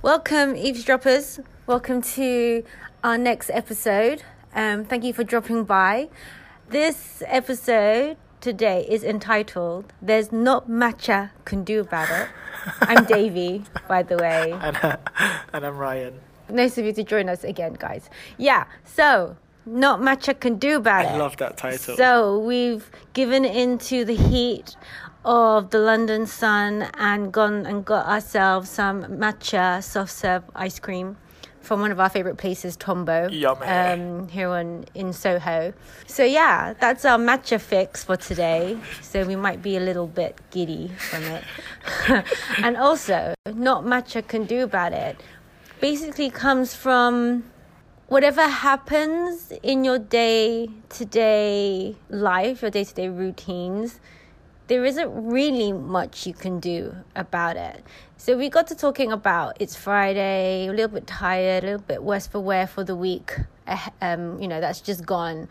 Welcome, eavesdroppers. Welcome to our next episode. Um, thank you for dropping by. This episode today is entitled "There's Not Matcha Can Do About It." I'm Davey, by the way. And, uh, and I'm Ryan. Nice of you to join us again, guys. Yeah, so not much I can do about I it. I love that title. So we've given into the heat of the London sun and gone and got ourselves some matcha soft serve ice cream from one of our favorite places, Tombo, Yummy. um, here on in Soho. So yeah, that's our matcha fix for today. So we might be a little bit giddy from it, and also not matcha can do about it. Basically, comes from whatever happens in your day to day life, your day to day routines, there isn't really much you can do about it. So we got to talking about it's Friday, a little bit tired, a little bit worse for wear for the week. eh, Um, you know, that's just gone.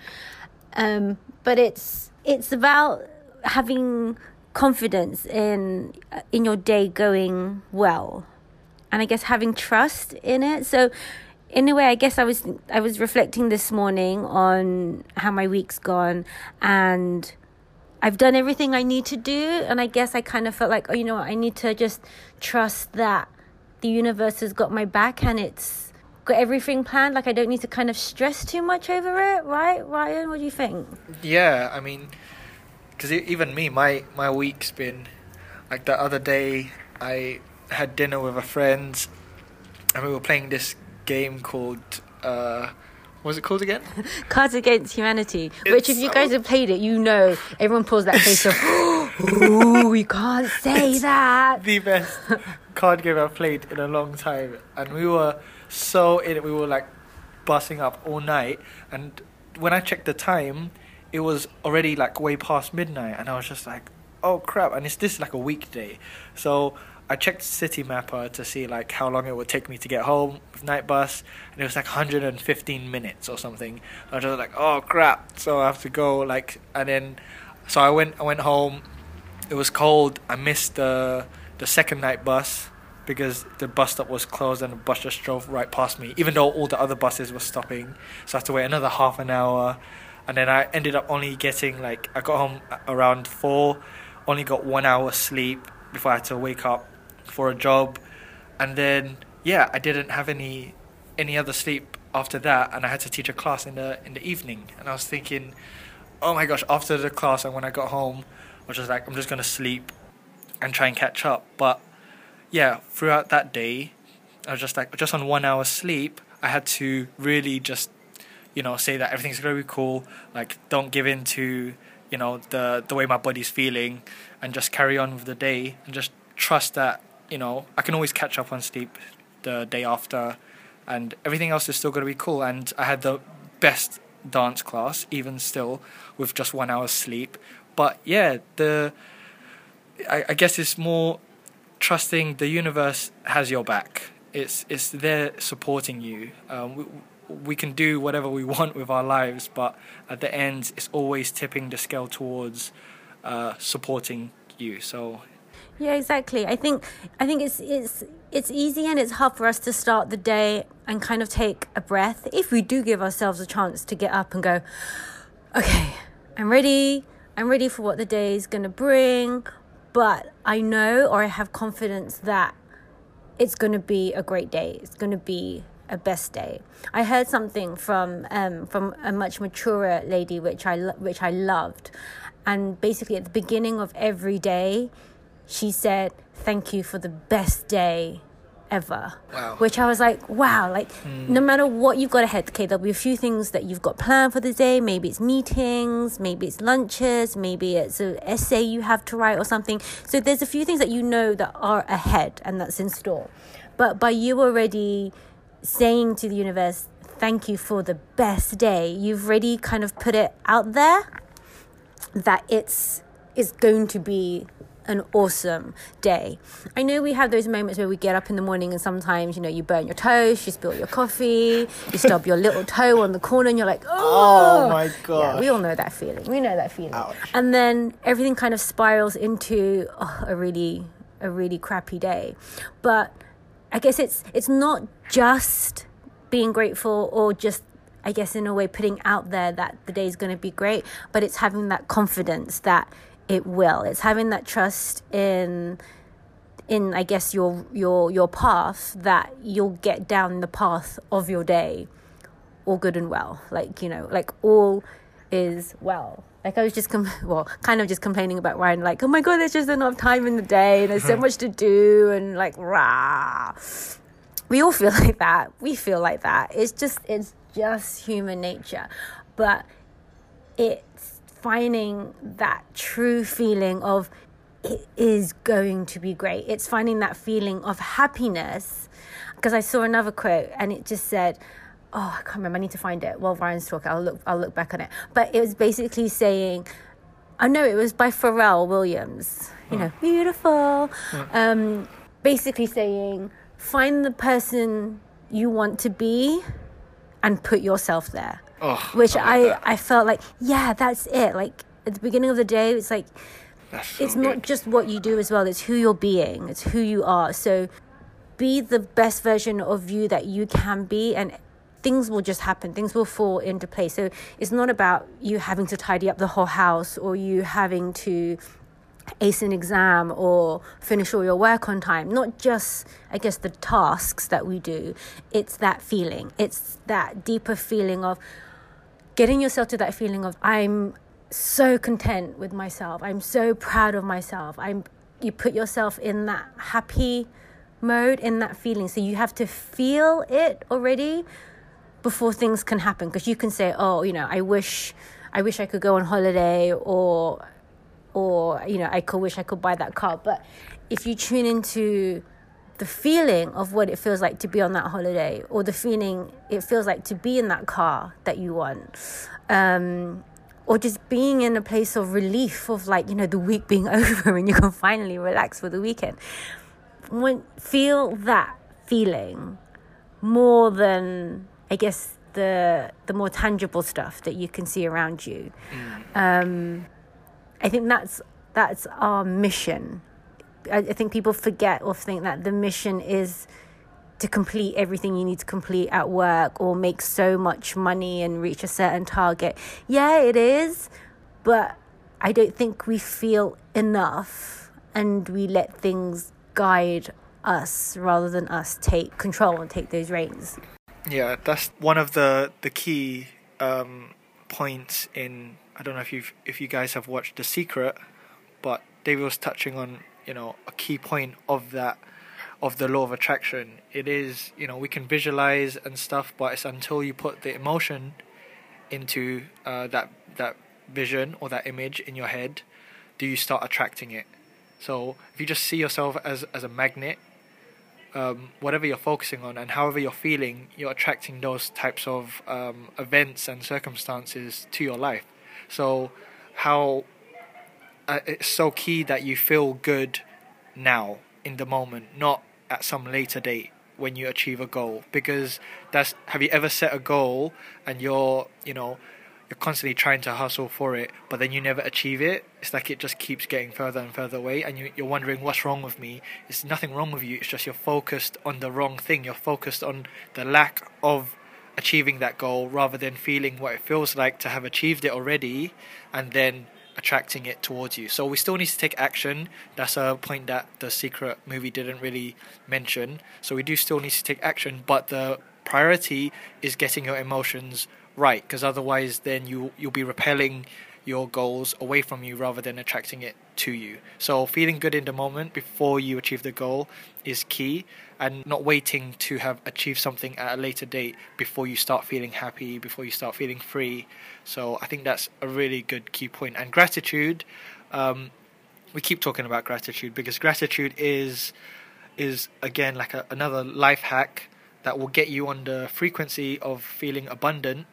Um, but it's it's about having confidence in in your day going well and I guess having trust in it. So in a way I guess I was I was reflecting this morning on how my week's gone and I've done everything I need to do. And I guess I kind of felt like oh you know what? I need to just trust that the universe has got my back and it's got everything planned. Like I don't need to kind of stress too much over it. Right? Ryan what do you think? Yeah, I mean, because even me, my my week's been like the other day. I had dinner with a friend, and we were playing this game called. Uh, what was it called again? Cards Against Humanity, which if It's you guys have played it, you know everyone pulls that face of, ooh, we can't say that. the best card game I've played in a long time, and we were so in it. We were like busting up all night, and when I checked the time, it was already like way past midnight, and I was just like, "Oh crap!" And it's this like a weekday, so I checked Citymapper uh, to see like how long it would take me to get home with night bus, and it was like 115 minutes or something. I was just like, "Oh crap!" So I have to go like, and then so I went. I went home it was cold. I missed the the second night bus because the bus stop was closed and the bus just drove right past me, even though all the other buses were stopping. So I had to wait another half an hour, and then I ended up only getting like I got home around four, only got one hour sleep before I had to wake up for a job, and then yeah, I didn't have any any other sleep after that, and I had to teach a class in the in the evening, and I was thinking oh my gosh, after the class and when I got home, I was just like, I'm just gonna sleep and try and catch up. But yeah, throughout that day, I was just like, just on one hour sleep, I had to really just, you know, say that everything's gonna be cool. Like, don't give in to, you know, the the way my body's feeling, and just carry on with the day and just trust that, you know, I can always catch up on sleep the day after, and everything else is still gonna be cool. And I had the best dance class, even still, with just one hour's sleep. But yeah, the I, I guess it's more trusting the universe has your back. It's it's there supporting you. Um, we, we can do whatever we want with our lives, but at the end, it's always tipping the scale towards uh, supporting you. So Yeah, exactly. I think I think it's it's it's easy and it's hard for us to start the day and kind of take a breath if we do give ourselves a chance to get up and go, okay, I'm ready. I'm ready for what the day is going to bring, but I know or I have confidence that it's going to be a great day. It's going to be a best day. I heard something from um, from a much maturer lady, which I lo- which I loved, and basically at the beginning of every day, she said, "Thank you for the best day." Ever, Wow. which I was like, wow, like hmm. no matter what you've got ahead, okay, there'll be a few things that you've got planned for the day. Maybe it's meetings, maybe it's lunches, maybe it's an essay you have to write or something. So there's a few things that you know that are ahead and that's in store. But by you already saying to the universe, thank you for the best day, you've already kind of put it out there that it's it's going to be an awesome day. I know we have those moments where we get up in the morning and sometimes, you know, you burn your toast, you spill your coffee, you stub your little toe on the corner and you're like, oh, Oh my Yeah, god. we all know that feeling. We know that feeling. Ouch. And then everything kind of spirals into oh, a really a really crappy day. But I guess it's it's not just being grateful or just I guess in a way putting out there that the day is going to be great, but it's having that confidence that it will. It's having that trust in in I guess your your your path that you'll get down the path of your day all good and well. Like, you know, like all is well. Like I was just, com- well, kind of just complaining about Ryan, like, oh my God, there's just enough time in the day and there's so much to do and like, rah. We all feel like that. We feel like that. It's just, it's just human nature. But it's finding that true feeling of it is going to be great. It's finding that feeling of happiness. Because I saw another quote and it just said, oh, I can't remember. I need to find it. While Ryan's talking, I'll look. I'll look back on it. But it was basically saying, I know it was by Pharrell Williams. You know, beautiful. Um, basically saying, find the person you want to be, and put yourself there. Oh, Which I I like. I felt like, yeah, that's it. Like at the beginning of the day, it's like so it's not just what you do as well it's who you're being it's who you are. So be the best version of you that you can be and things will just happen things will fall into place. So it's not about you having to tidy up the whole house or you having to ace an exam or finish all your work on time. Not just i guess the tasks that we do. It's that feeling. It's that deeper feeling of getting yourself to that feeling of I'm so content with myself. I'm so proud of myself. I'm you put yourself in that happy mode in that feeling. So you have to feel it already before things can happen because you can say, "Oh, you know, I wish I wish I could go on holiday or or you know, I could wish I could buy that car." But if you tune into the feeling of what it feels like to be on that holiday or the feeling it feels like to be in that car that you want. Um, or just being in a place of relief of like you know the week being over and you can finally relax for the weekend. When feel that feeling more than i guess the the more tangible stuff that you can see around you. Um, i think that's that's our mission I, I think people forget or think that the mission is to complete everything you need to complete at work or make so much money and reach a certain target. Yeah, it is, but I don't think we feel enough and we let things guide us rather than us take control and take those reins. Yeah, that's one of the the key um, points in. I don't know if you if you guys have watched The Secret, but David was touching on you know a key point of that of the law of attraction. It is you know we can visualize and stuff, but it's until you put the emotion into uh, that that vision or that image in your head, do you start attracting it. So if you just see yourself as as a magnet um, whatever you're focusing on and however you're feeling, you're attracting those types of um, events and circumstances to your life. So, how uh, it's so key that you feel good now in the moment, not at some later date when you achieve a goal. Because that's have you ever set a goal and you're you know you're constantly trying to hustle for it, but then you never achieve it. It's like it just keeps getting further and further away, and you, you're wondering what's wrong with me. It's nothing wrong with you. It's just you're focused on the wrong thing. You're focused on the lack of achieving that goal rather than feeling what it feels like to have achieved it already, and then attracting it towards you. So we still need to take action. That's a point that the secret movie didn't really mention. So we do still need to take action, but the priority is getting your emotions right because otherwise then you you'll be repelling your goals away from you rather than attracting it to you. So feeling good in the moment before you achieve the goal is key and not waiting to have achieved something at a later date before you start feeling happy, before you start feeling free. So I think that's a really good key point. And gratitude, um, we keep talking about gratitude because gratitude is is again like a, another life hack that will get you on the frequency of feeling abundant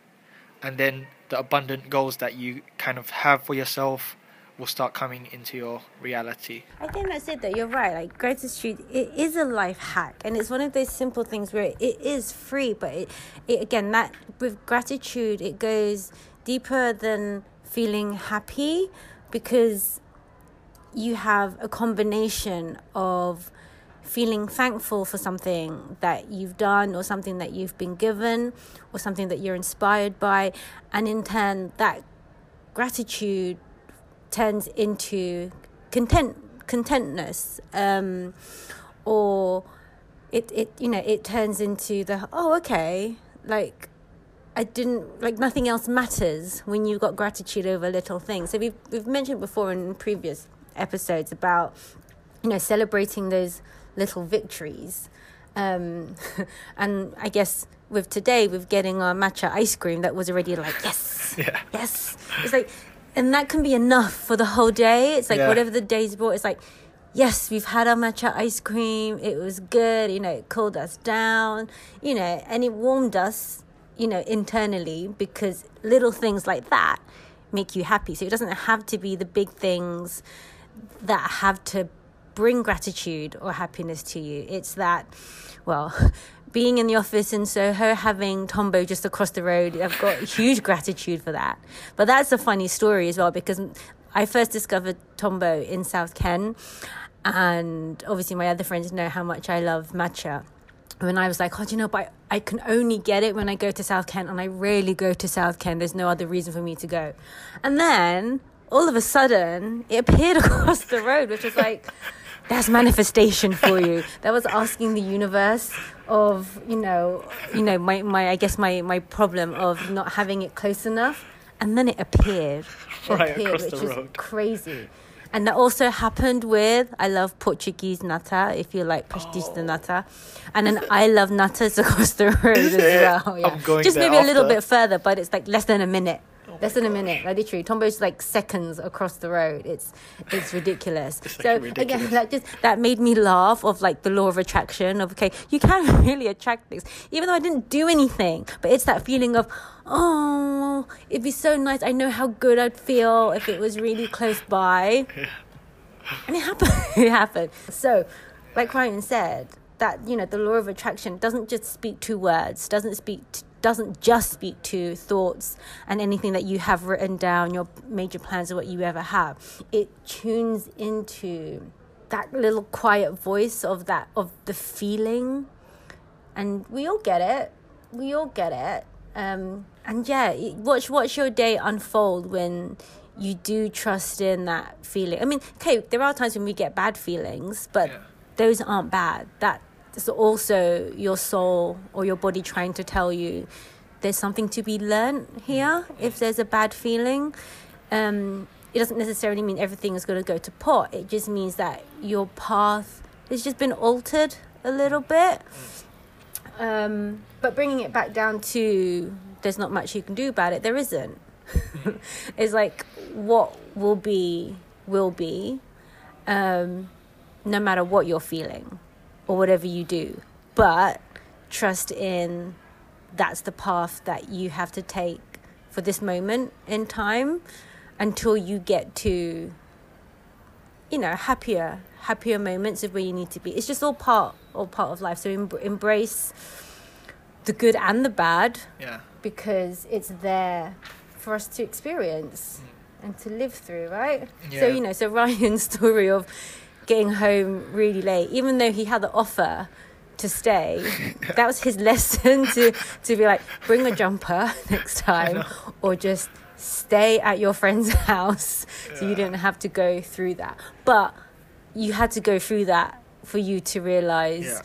and then the abundant goals that you kind of have for yourself will start coming into your reality. I think that's it. That you're right. Like gratitude, it is a life hack, and it's one of those simple things where it is free. But it, it again, that with gratitude, it goes deeper than feeling happy because you have a combination of feeling thankful for something that you've done or something that you've been given or something that you're inspired by and in turn that gratitude turns into content contentness um, or it, it you know it turns into the oh okay like I didn't like nothing else matters when you've got gratitude over little things. So we've we've mentioned before in previous episodes about you know celebrating those little victories. Um, and I guess with today, with getting our matcha ice cream, that was already like, yes, Yeah. yes. It's like, and that can be enough for the whole day. It's like Yeah. whatever the day's brought, it's like, yes, we've had our matcha ice cream. It was good. You know, it cooled us down, you know, and it warmed us, you know, internally because little things like that make you happy. So it doesn't have to be the big things that have to bring gratitude or happiness to you. It's that, well, being in the office in Soho, having Tombo just across the road, I've got huge gratitude for that. But that's a funny story as well because I first discovered Tombo in South Ken, and obviously my other friends know how much I love matcha. When I was like, oh, do you know, but I, I can only get it when I go to South Ken, and I rarely go to South Ken. There's no other reason for me to go. And then all of a sudden, it appeared across the road, which was like, that's manifestation for you. That was asking the universe of, you know, you know, my, my I guess my, my problem of not having it close enough. And then it appeared. It Right appeared, across which the was road. crazy. And that also happened with I love Portuguese nata, if you like pastéis de oh. nata. And then I love natas across the road as well. Yeah. Just maybe a little bit further, but it's like less than a minute. Oh less than a minute. Like literally, Tombo's like seconds across the road. It's it's ridiculous. It's, so ridiculous. again, that just that made me laugh of like the law of attraction of okay, you can really attract things, even though I didn't do anything. But it's that feeling of oh, it'd be so nice. I know how good I'd feel if it was really close by. And it happened. it happened. So, like Ryan said, that you know the law of attraction doesn't just speak to words, doesn't speak, to, doesn't just speak to thoughts and anything that you have written down, your major plans or what you ever have. It tunes into that little quiet voice of that of the feeling, and we all get it. We all get it. Um, and yeah, watch watch your day unfold when you do trust in that feeling. I mean, okay, there are times when we get bad feelings, but Yeah. those aren't bad. That's also your soul or your body trying to tell you there's something to be learned here. If there's a bad feeling, um, it doesn't necessarily mean everything is going to go to pot. It just means that your path has just been altered a little bit. Um, but bringing it back down to there's not much you can do about it. There isn't. it's like what will be will be, um, no matter what you're feeling or whatever you do. But trust in that's the path that you have to take for this moment in time until you get to you know happier happier moments of where you need to be it's just all part all part of life so em- embrace the good and the bad Yeah. because it's there for us to experience mm. and to live through, right? So, you know, so Ryan's story of getting home really late, even though he had the offer to stay, that was his lesson to, to be like, bring a jumper next time or just stay at your friend's house so you didn't have to go through that. But you had to go through that for you to realize Yeah.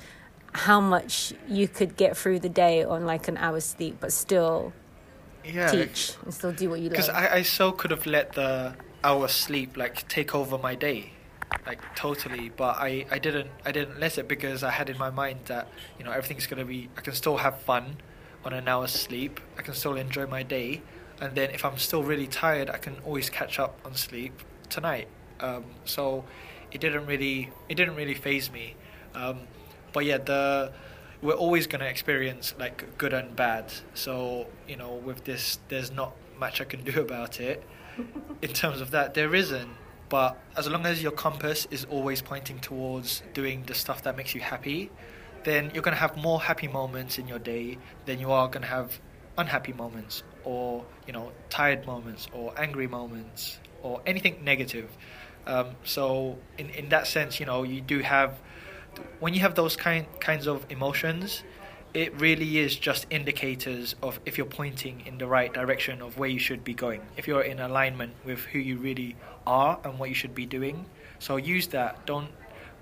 how much you could get through the day on like an hour's sleep, but still Yeah. teach and still do what you Because love. I, I so could have let the hour sleep like take over my day, like totally. But I, I didn't I didn't let it because I had in my mind that you know everything's gonna be I can still have fun on an hour's sleep. I can still enjoy my day, and then if I'm still really tired, I can always catch up on sleep tonight. Um, so it didn't really it didn't really phase me. Um, but yeah, the we're always gonna experience like good and bad. So you know, with this, there's not much I can do about it. In terms of that, there isn't. But as long as your compass is always pointing towards doing the stuff that makes you happy, then you're going to have more happy moments in your day than you are going to have unhappy moments or you know tired moments or angry moments or anything negative. Um, so in in that sense, you know, you do have when you have those kind kinds of emotions, it really is just indicators of if you're pointing in the right direction of where you should be going. If you're in alignment with who you really are and what you should be doing. So use that. Don't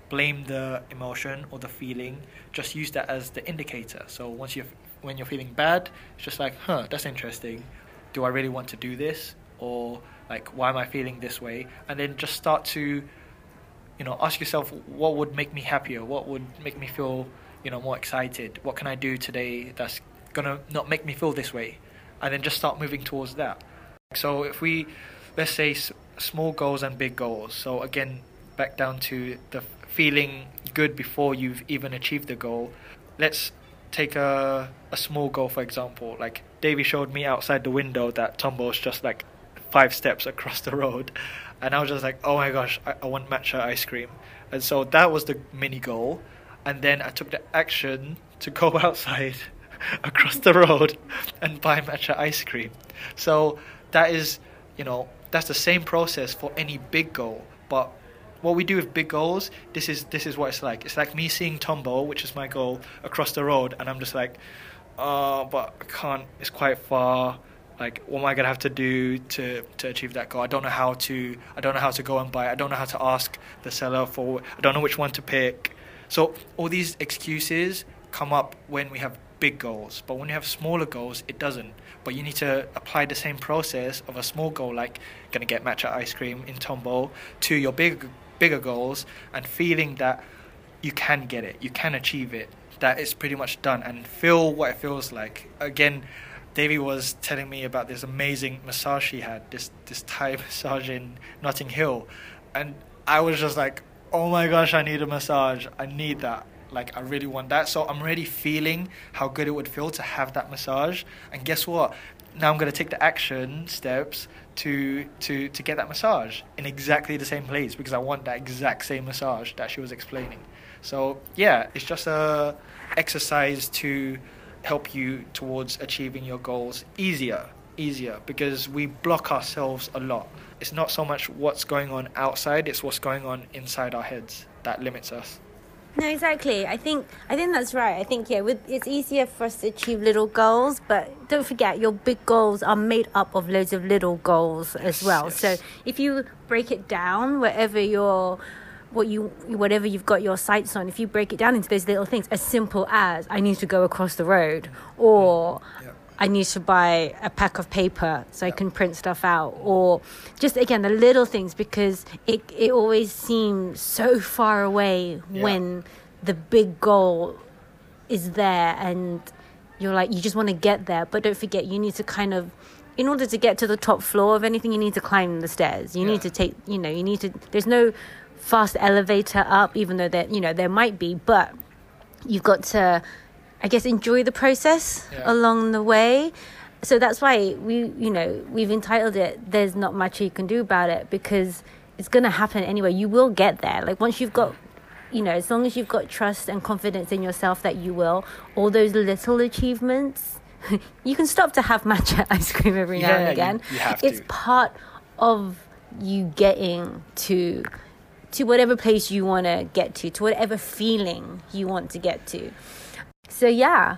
blame the emotion or the feeling. Just use that as the indicator. So once you when you're feeling bad, it's just like, huh, that's interesting. Do I really want to do this? Or like why am I feeling this way? And then just start to you know, ask yourself what would make me happier, what would make me feel, you know, more excited. What can I do today that's gonna not make me feel this way, and then just start moving towards that. So if we, let's say, small goals and big goals. So again, back down to the feeling good before you've even achieved the goal. Let's take a a small goal for example. Like Davey showed me outside the window that Tombo's just like five steps across the road and I was just like, oh my gosh, I, I want matcha ice cream. And so that was the mini goal. And then I took the action to go outside across the road and buy matcha ice cream. So that is, you know, that's the same process for any big goal. But what we do with big goals, this is this is what it's like. It's like me seeing Tombo, which is my goal, across the road, and I'm just like, oh, but I can't. It's quite far like what am I gonna have to do to to achieve that goal? I don't know how to I don't know how to go and buy. I don't know how to ask the seller for. I don't know which one to pick. So all these excuses come up when we have big goals, but when you have smaller goals, it doesn't. But you need to apply the same process of a small goal, like gonna get matcha ice cream in Tombo, to your big bigger goals, and feeling that you can get it, you can achieve it. That it's pretty much done, and feel what it feels like. Again, Davey was telling me about this amazing massage he had, this this Thai massage in Notting Hill, and I was just like, oh my gosh, I need a massage. I need that. Like I really want that. So I'm already feeling how good it would feel to have that massage. And guess what? Now I'm gonna take the action steps to to to get that massage in exactly the same place because I want that exact same massage that she was explaining. So yeah, it's just a exercise to help you towards achieving your goals easier easier because we block ourselves a lot it's not so much what's going on outside it's what's going on inside our heads that limits us No, exactly. I think I think that's right. I think yeah, with it's easier for us to achieve little goals, but don't forget your big goals are made up of loads of little goals as well. yes. So if you break it down, wherever your what you whatever you've got your sights on, if you break it down into those little things, as simple as I need to go across the road, or. I need to buy a pack of paper so I can print stuff out, or just again the little things because it it always seems so far away Yeah. when the big goal is there and you're like you just want to get there, but don't forget you need to kind of in order to get to the top floor of anything you need to climb the stairs. You need to take you know you need to there's no fast elevator up even though there you know there might be but you've got to i guess enjoy the process Yeah. along the way so that's why we you know we've entitled it there's not much you can do about it because it's going to happen anyway you will get there like once you've got you know as long as you've got trust and confidence in yourself that you will all those little achievements you can stop to have matcha ice cream every now Yeah, and you- again you have it's to. part of you getting to to whatever place you want to get to, to whatever feeling you want to get to. So yeah,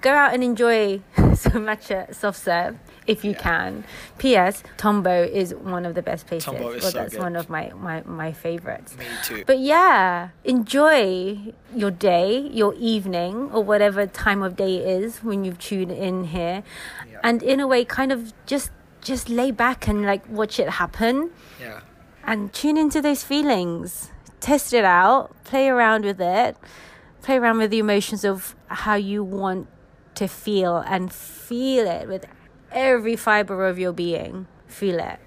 go out and enjoy some matcha soft serve if you Yeah. can. P.S. Tombo is one of the best places. Tombo is well, so that's good. one of my my my favorites. me too But yeah, enjoy your day, your evening, or whatever time of day it is when you've tuned in here, Yeah. and in a way, kind of just just lay back and like watch it happen yeah and tune into those feelings. Test it out, play around with it, play around with the emotions of how you want to feel and feel it with every fiber of your being. Feel it.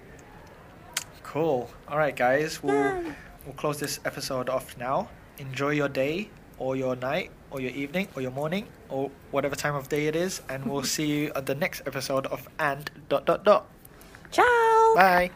cool all right guys we'll we'll close this episode off now enjoy your day or your night or your evening or your morning or whatever time of day it is and we'll see you at the next episode of and dot dot dot Ciao. bye